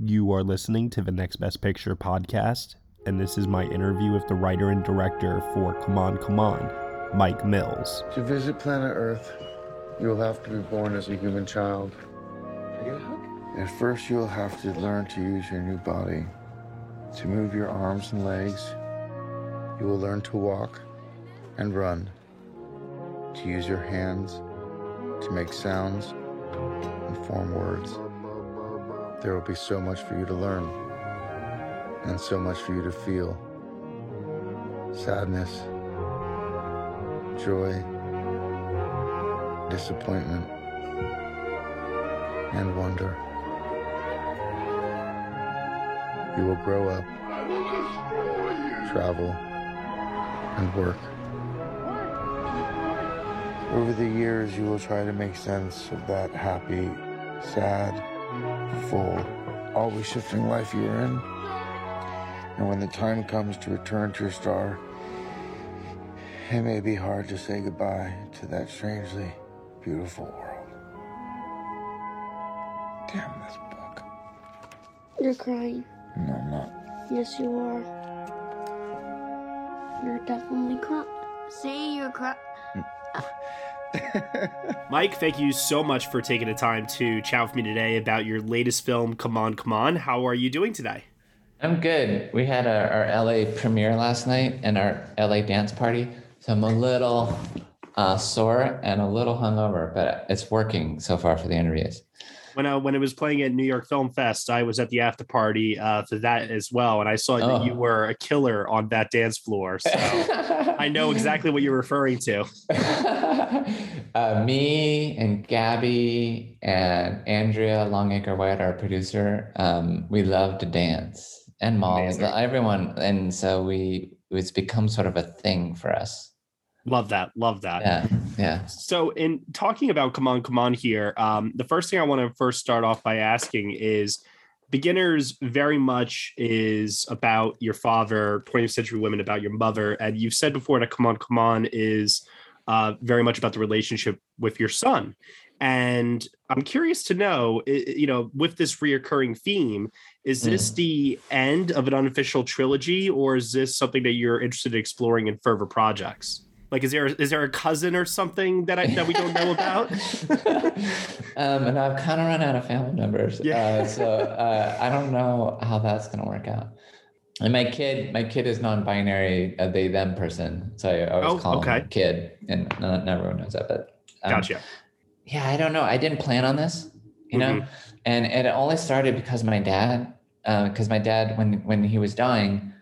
You are listening to the Next Best Picture podcast, and this is my interview with the writer and director for Come On, Come On, Mike Mills. To visit planet Earth, you will have to be born as a human child. At first, you'll have to learn to use your new body, to move your arms and legs. You will learn to walk and run, to use your hands, to make sounds and form words. There will be so much for you to learn, and so much for you to feel sadness, joy, disappointment, and wonder. You will grow up, travel, and work. Over the years, you will try to make sense of that happy, sad, full, always shifting life you are in. And when the time comes to return to your star, it may be hard to say goodbye to that strangely beautiful world. Damn this book. You're crying. No, I'm not. Yes, you are. You're definitely crying. See, you're crying. Mike, thank you so much for taking the time to chat with me today about your latest film, Come On, Come On. How are you doing today? I'm good. We had our, our LA premiere last night and our LA dance party. So I'm a little uh, sore and a little hungover, but it's working so far for the interviews. When I, when it was playing at New York Film Fest, I was at the after party uh, for that as well, and I saw Oh. that you were a killer on that dance floor. So I know exactly what you're referring to. uh, me and Gaby and Andrea Longacre White, our producer, um, we love to dance, and Amazing. everyone, and so we it's become sort of a thing for us. Love that. Love that. Yeah, yeah. So, in talking about Come On, Come On here, um, the first thing I want to first start off by asking is Beginners very much is about your father, 20th century women, about your mother. And you've said before that Come On, Come On is uh, very much about the relationship with your son. And I'm curious to know, you know, with this reoccurring theme, is this the end of an unofficial trilogy, or is this something that you're interested in exploring in further projects? Like, is there is there a cousin or something that I that we don't know about? um, and I've kind of run out of family members. Yeah. Uh, so uh, I don't know how that's going to work out. And my kid, my kid is non-binary, a they them person. So I always Oh, call okay. him kid, and not, not everyone knows that. But um, Gotcha. yeah, I don't know. I didn't plan on this, you know, Mm-hmm. and it only started because my dad, because my dad, when when he was dying,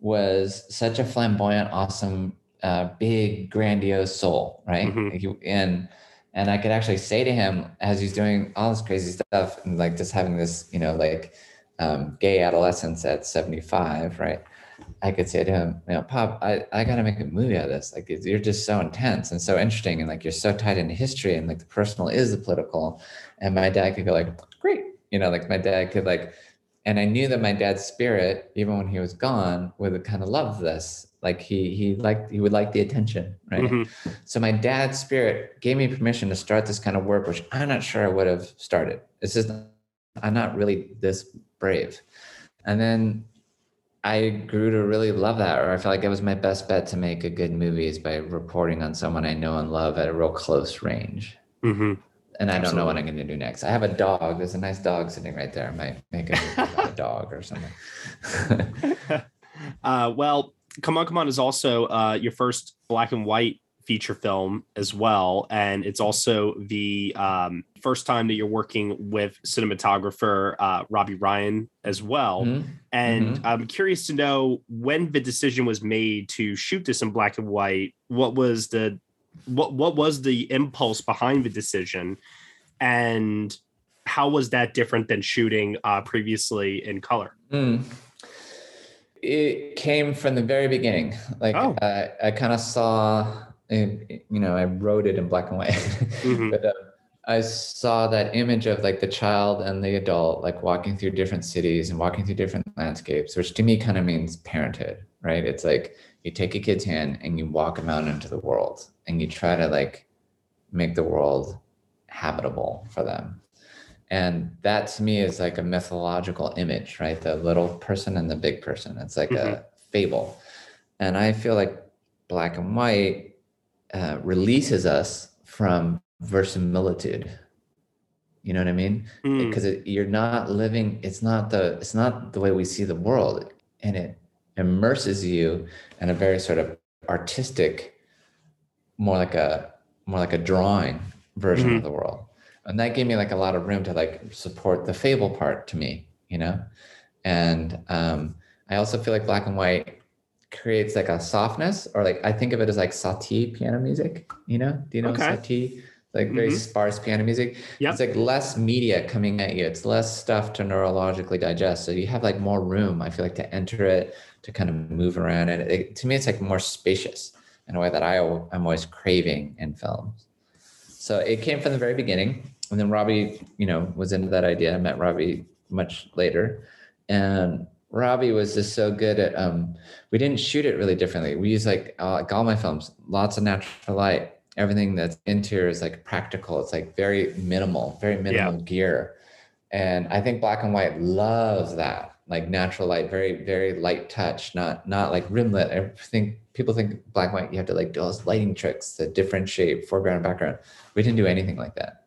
was such a flamboyant, awesome, uh, big, grandiose soul, right? Mhm. He- and and I could actually say to him as he's doing all this crazy stuff and like just having this, you know, like um, gay adolescence at seventy five, right? I could say to him, you know, Pop, I, I got to make a movie out of this. Like, you're just so intense and so interesting. And like, you're so tied into history and like the personal is the political. And my dad could go like, great. You know, like my dad could like, and I knew that my dad's spirit, even when he was gone, would kind of love this. Like he, he liked, he would like the attention. Right. Mhm. So my dad's spirit gave me permission to start this kind of work, which I'm not sure I would have started. It's just, I'm not really this brave. And then I grew to really love that, or I felt like it was my best bet to make a good movie is by reporting on someone I know and love at a real close range. Mhm. And I don't know what I'm going to do next. I have a dog. There's a nice dog sitting right there. I might make a a dog or something. Uh, well, Come On, Come On is also uh, your first black and white feature film as well. And it's also the um, first time that you're working with cinematographer uh, Robbie Ryan as well. Mhm. And Mhm. I'm curious to know when the decision was made to shoot this in black and white. What was the what what was the impulse behind the decision, and how was that different than shooting uh, previously in color? Mm. It came from the very beginning. Like Oh. uh, I kind of saw, you know, I wrote it in black and white, Mhm. but uh, I saw that image of like the child and the adult, like walking through different cities and walking through different landscapes, which to me kind of means parenthood, right? It's like you take a kid's hand and you walk them out into the world and you try to like make the world habitable for them. and that to me is like a mythological image right the little person and the big person it's like Mhm. a fable and i feel like black and white uh, releases us from verisimilitude. You know what i mean? Mm, because it, you're not living it's not the it's not the way we see the world. And it immerses you in a very sort of artistic more like a more like a drawing version Mhm. of the world. And that gave me like a lot of room to like support the fable part to me you know? And um i also feel like black and white creates like a softness or like i think of it as like satie piano music you know? Do you know Okay. satie like very Mhm. sparse piano music? Yep. it's like less media coming at you. It's less stuff to neurologically digest. So you have like more room i feel like to enter it to kind of move around. And it, to me it's like more spacious in a way that i i'm always craving in films. So it came from the very beginning. And then robbie you know was into that idea. I met robbie much later. And robbie was just so good at um we didn't shoot it really differently. We use like, uh, like all my films lots of natural light. Everything that's interior is like practical. It's like very minimal very minimal gear. And i think black and white loves that like natural light very very light touch not not like rim lit i think people think black and white you have to like do all those lighting tricks to differentiate foreground and background. We didn't do anything like that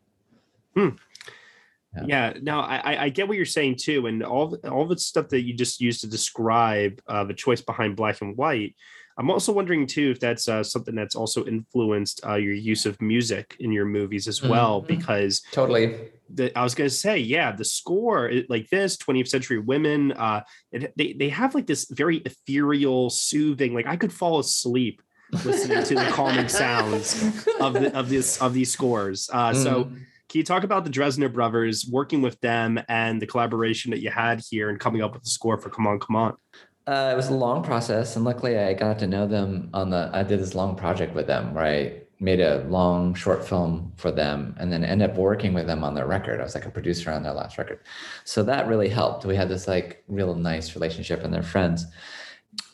Yeah. yeah no I, I- I get what you're saying too and all the- all the stuff that you just used to describe uh, the choice behind black and white i'm also wondering too if that's uh, something that's also influenced uh, your use of music in your movies as well Mhm. because totally the, I was gonna say, yeah, the score like this 20th century women, uh, it, they they have like this very ethereal, soothing. Like I could fall asleep listening to the calming sounds of the, of this of these scores. Uh, So Mhm. Can you talk about the Dessner brothers working with them and the collaboration that you had here and coming up with the score for Come On, Come On? Uh, it was a long process, and luckily I got to know them on the. I did this long project with them where I made a long short film for them, and then ended up working with them on their record. I was like a producer on their last record, so that really helped. We had this like real nice relationship, and they're friends.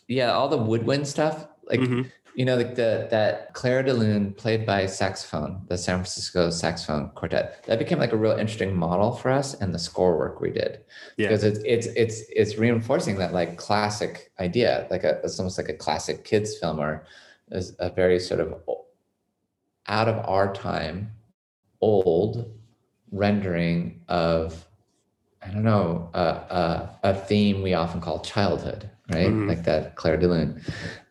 Yeah, all the woodwind stuff, like Mhm. You know, like the that Clair de Lune played by saxophone, the San Francisco saxophone quartet. That became like a real interesting model for us and the score work we did Yeah. because it's it's it's it's reinforcing that like classic idea, like a it's almost like a classic kids film or is a very sort of out of our time, old rendering of I don't know a a, a theme we often call childhood, right? Mhm. Like that Clair de Lune,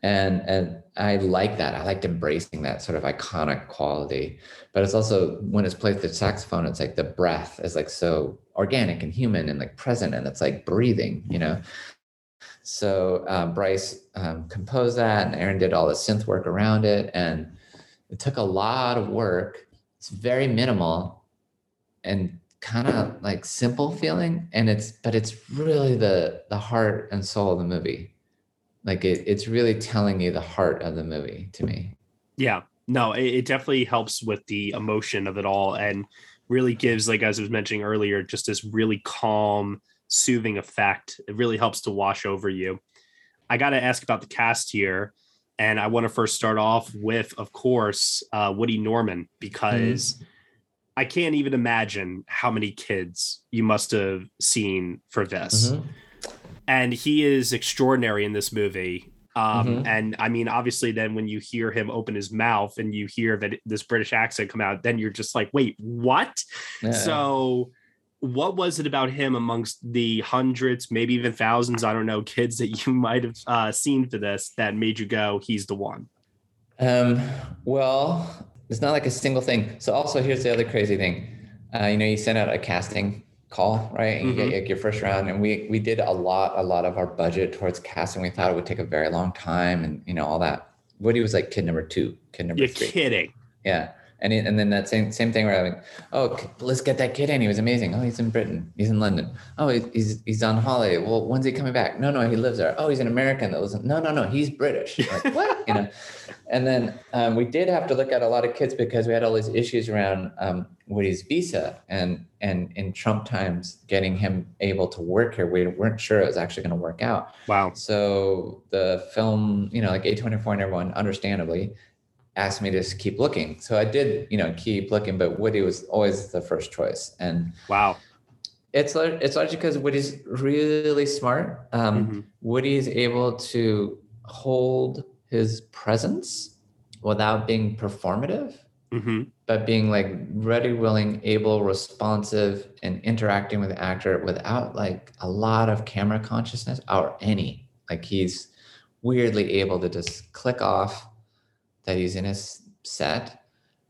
and and I like that. I liked embracing that sort of iconic quality. But it's also when it's played with the saxophone, it's like the breath is like so organic and human and like present, and it's like breathing, you know. So um, Bryce um, composed that, and Aaron did all the synth work around it, and it took a lot of work. It's very minimal, and kind of like simple feeling, and it's but it's really the the heart and soul of the movie. Like it, it's really telling you the heart of the movie to me. Yeah, no, it, it definitely helps with the emotion of it all and really gives, like as I was mentioning earlier, just this really calm, soothing effect. It really helps to wash over you. I got to ask about the cast here. And I want to first start off with, of course, uh, Woody Norman, because I can't even imagine how many kids you must have seen for this Mhm. And he is extraordinary in this movie. Um, Mhm. And I mean, obviously, then when you hear him open his mouth and you hear that this British accent come out, then you're just like, wait, what? Yeah. So, what was it about him amongst the hundreds, maybe even thousands, I don't know, kids that you might have uh, seen for this that made you go, he's the one? Um, well, it's not like a single thing. So also here's the other crazy thing. Uh, you know, you sent out a casting call, right? And you Mhm. get like, your first round. And we we did a lot, a lot of our budget towards casting. We thought it would take a very long time and you know, all that. Woody was like kid number two, kid number You're three. kidding. Yeah. And, it, and then that same same thing where I'm like, oh, let's get that kid in. He was amazing. Oh, he's in Britain. He's in London. Oh, he's he's on holiday. Well, when's he coming back? No, no, he lives there. Oh, he's an American that lives in. No, no, no, he's British. Like, what? You know. And then um, we did have to look at a lot of kids because we had all these issues around um, Woody's visa and and in Trump times getting him able to work here. We weren't sure it was actually going to work out. Wow. So the film, you know, like A24 and everyone, understandably, asked me to just keep looking. So I did, you know, keep looking, but Woody was always the first choice. And Wow. it's it's largely because Woody's really smart. Um, Mhm. Woody is able to hold his presence without being performative, hmm but being like ready, willing, able, responsive, and interacting with the actor without like a lot of camera consciousness or any. Like he's weirdly able to just click off that he's in his set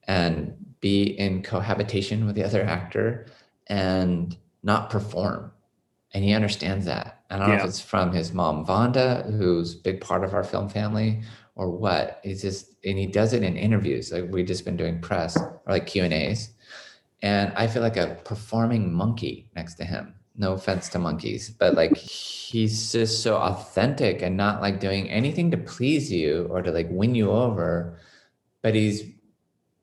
and be in cohabitation with the other actor and not perform. And he understands that. I don't know if it's from his mom, Vonda, who's a big part of our film family, or what. He's just, and he does it in interviews. Like we've just been doing press or like Q and A's. And I feel like a performing monkey next to him. No offense to monkeys, but like he's just so authentic and not like doing anything to please you or to like win you over. But he's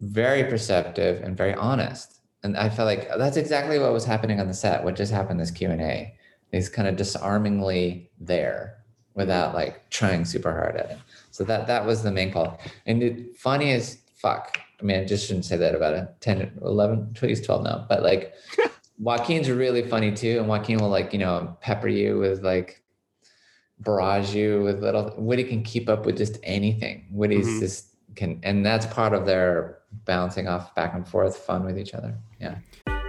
very perceptive and very honest. And I felt like that's exactly what was happening on the set. What just happened this Q and A. He's kind of disarmingly there without like trying super hard at it. So that that was the main call. And it funny as fuck. I mean, I just shouldn't say that about a 10, 11, he's 12 now. But like Joaquin's really funny too. And Joaquin will like, you know, pepper you with like barrage you with little Woody can keep up with just anything. Woody's Mhm. just can and that's part of their bouncing off back and forth fun with each other. Yeah.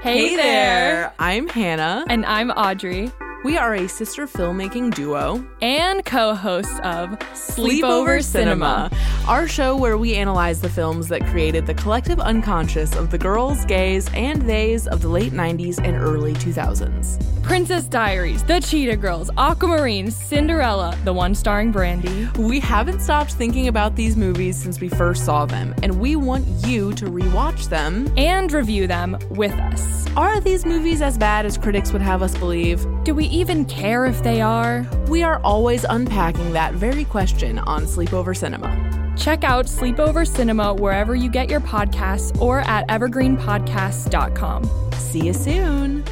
Hey, there. I'm Hannah. And I'm Audrey. We are a sister filmmaking duo, and co-hosts of Sleepover Cinema. Our show where we analyze the films that created the collective unconscious of the girls, gays, and theys of the late 90s and early 2000s. Princess Diaries, The Cheetah Girls, Aquamarine, Cinderella, the one starring Brandy. We haven't stopped thinking about these movies since we first saw them, and we want you to rewatch them. And review them with us. Are these movies as bad as critics would have us believe? Do we even care if they are? We are always unpacking that very question on Sleepover Cinema. Check out Sleepover Cinema wherever you get your podcasts or at evergreenpodcasts.com. See you soon.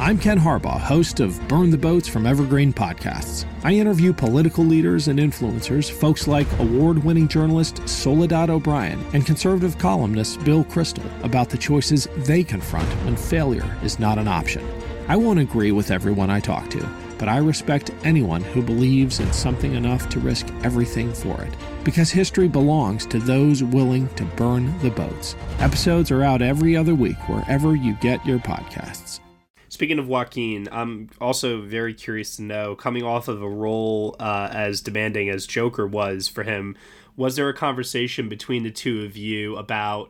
I'm Ken Harbaugh, host of Burn the Boats from Evergreen Podcasts. I interview political leaders and influencers, folks like award winning journalist Soledad O'Brien and conservative columnist Bill Kristol, about the choices they confront when failure is not an option. I won't agree with everyone I talk to, but I respect anyone who believes in something enough to risk everything for it. Because history belongs to those willing to burn the boats. Episodes are out every other week wherever you get your podcasts. Speaking of Joaquin, I'm also very curious to know, coming off of a role uh, as demanding as Joker was for him, was there a conversation between the two of you about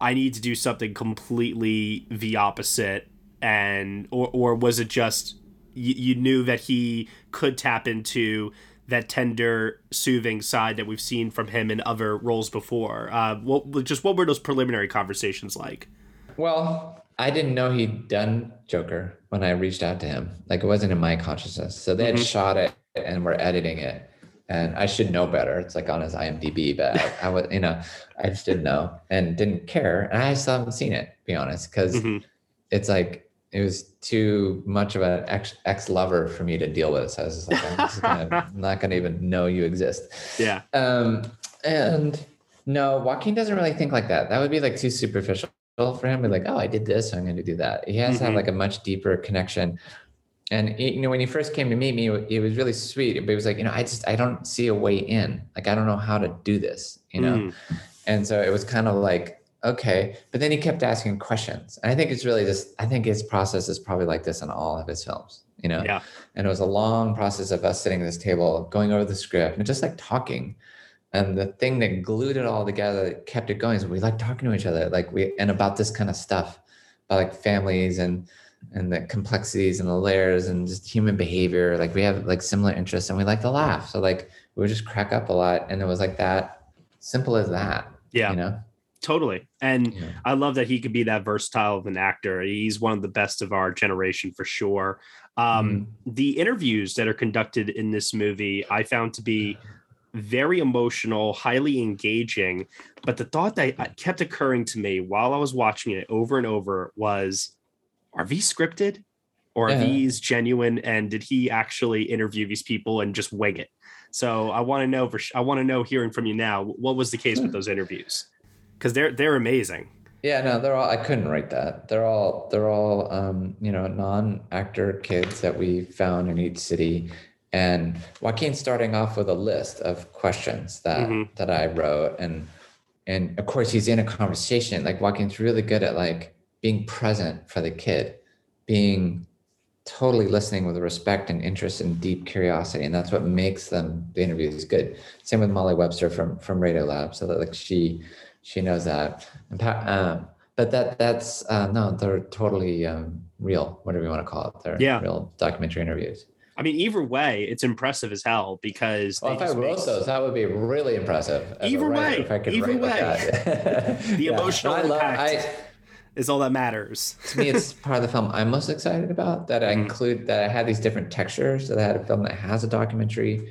I need to do something completely the opposite, and or or was it just you, you knew that he could tap into that tender, soothing side that we've seen from him in other roles before? Uh, what just what were those preliminary conversations like? Well, I didn't know he'd done Joker when I reached out to him. Like it wasn't in my consciousness. So they had Mhm. shot it and were editing it. And I should know better. It's like on his IMDb, but I, I was, you know, I just didn't know and didn't care. And I still haven't seen it, to be honest, because Mhm. it's like it was too much of an ex ex lover for me to deal with. So I was just like, I'm, just gonna, I'm not gonna even know you exist. Yeah. Um, and no, Joaquin doesn't really think like that. That would be like too superficial for him. Be like, oh, I did this, so I'm going to do that. He has to have Mhm. like a much deeper connection. And he- you know, when he first came to meet me, it was really sweet. But he was like, you know, I just I don't see a way in. Like I don't know how to do this. You know. Mm. And so it was kind of like, okay. But then he kept asking questions. And I think it's really just, I think his process is probably like this in all of his films, you know? Yeah. And it was a long process of us sitting at this table, going over the script and just like talking. And the thing that glued it all together, that kept it going, is we like talking to each other, like we, and about this kind of stuff, about like families and, and the complexities and the layers and just human behavior. Like we have like similar interests and we like to laugh. So like we would just crack up a lot. And it was like that simple as that. Yeah. You know? Totally. And Yeah. I love that he could be that versatile of an actor. He's one of the best of our generation for sure. Um, The interviews that are conducted in this movie, I found to be very emotional, highly engaging. But the thought that kept occurring to me while I was watching it over and over was are these scripted? or Yeah. are these genuine and did he actually interview these people and just wing it so i want to know for i want to know hearing from you now what was the case with those interviews because they're they're amazing Yeah, no, they're all. I couldn't write that. They're all. They're all. Um, you know, non-actor kids that we found in each city, and Joaquin's starting off with a list of questions that Mhm. that I wrote, and and of course he's in a conversation. Like Joaquin's really good at like being present for the kid, being totally listening with respect and interest and deep curiosity, and that's what makes them the interviews good. Same with Molly Webster from from Radiolab, so that like she she knows that. Um, but that that's uh, no, they're totally um, real, whatever you want to call it. They're Yeah. real documentary interviews. i mean either way it's impressive as hell because Well, if I wrote those, that would be really impressive. Either way, if I could either like way. that. The Yeah. emotional I love- impact. I- is all that matters to me it's part of the film i'm most excited about that i Mhm. include that i had these different textures that i had a film that has a documentary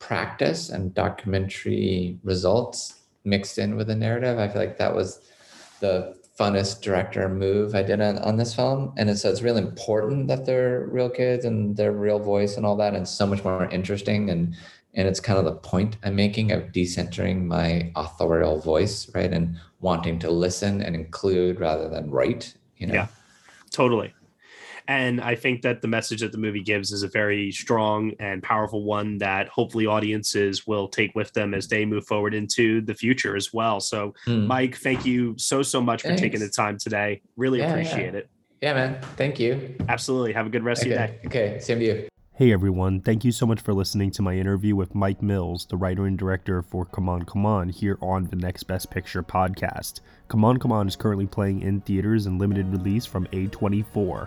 practice and documentary results mixed in with the narrative. I feel like that was the funnest director move i did on, on this film. And it's, so it's really important that they're real kids and their real voice and all that and so much more interesting. And and it's kind of the point i'm making of decentering my authorial voice right and wanting to listen and include rather than write you know? Yeah. totally and i think that the message that the movie gives is a very strong and powerful one that hopefully audiences will take with them as they move forward into the future as well. So Hmm. mike thank you so so much for taking the time today. Really Yeah, appreciate yeah. it. Yeah man. Thank you. Absolutely. Have a good rest of your day. Okay. Okay same to you. Hey everyone, thank you so much for listening to my interview with Mike Mills, the writer and director for Come On Come On, here on the Next Best Picture podcast. Come On Come On is currently playing in theaters and limited release from A24.